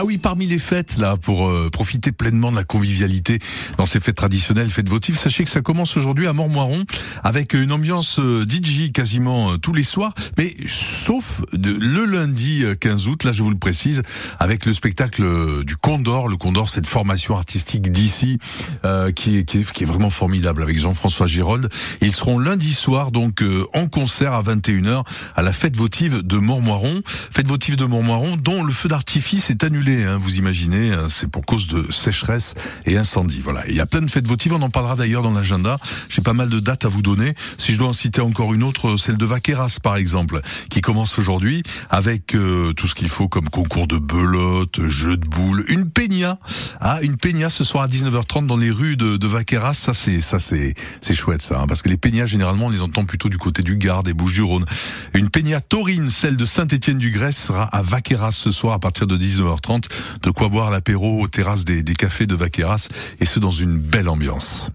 Ah oui, parmi les fêtes, là, pour euh, profiter pleinement de la convivialité dans ces fêtes traditionnelles, fêtes votives, sachez que ça commence aujourd'hui à Montmoiron avec une ambiance euh, DJ quasiment euh, tous les soirs, mais sauf le lundi 15 août, là je vous le précise, avec le spectacle du Condor. Le Condor, cette formation artistique d'ici qui, est, vraiment formidable avec Jean-François Girold. Ils seront lundi soir donc en concert à 21h à la fête votive de Montmoiron. Fête votive de Montmoiron dont le feu d'artifice est annulé, hein, vous imaginez, hein, c'est pour cause de sécheresse et incendie. Voilà, il y a plein de fêtes votives, on en parlera d'ailleurs dans l'agenda. J'ai pas mal de dates à vous donner. Si je dois en citer encore une autre, celle de Vaqueras par exemple, qui commence aujourd'hui avec euh, tout ce qu'il faut comme concours de belote, jeux de boules, une peña. Ah, une peña ce soir à 19h30 dans les rues de, de Vaqueras, ça c'est ça c'est c'est chouette ça, hein, parce que les peñas généralement on les entend plutôt du côté du Gard, des Bouches-du-Rhône. Une peña taurine, celle de Saint-Étienne-du-Grèce sera à Vaqueras ce soir à partir de 19h30. De quoi boire l'apéro aux terrasses des, des cafés de Vaqueras et ce dans une belle ambiance.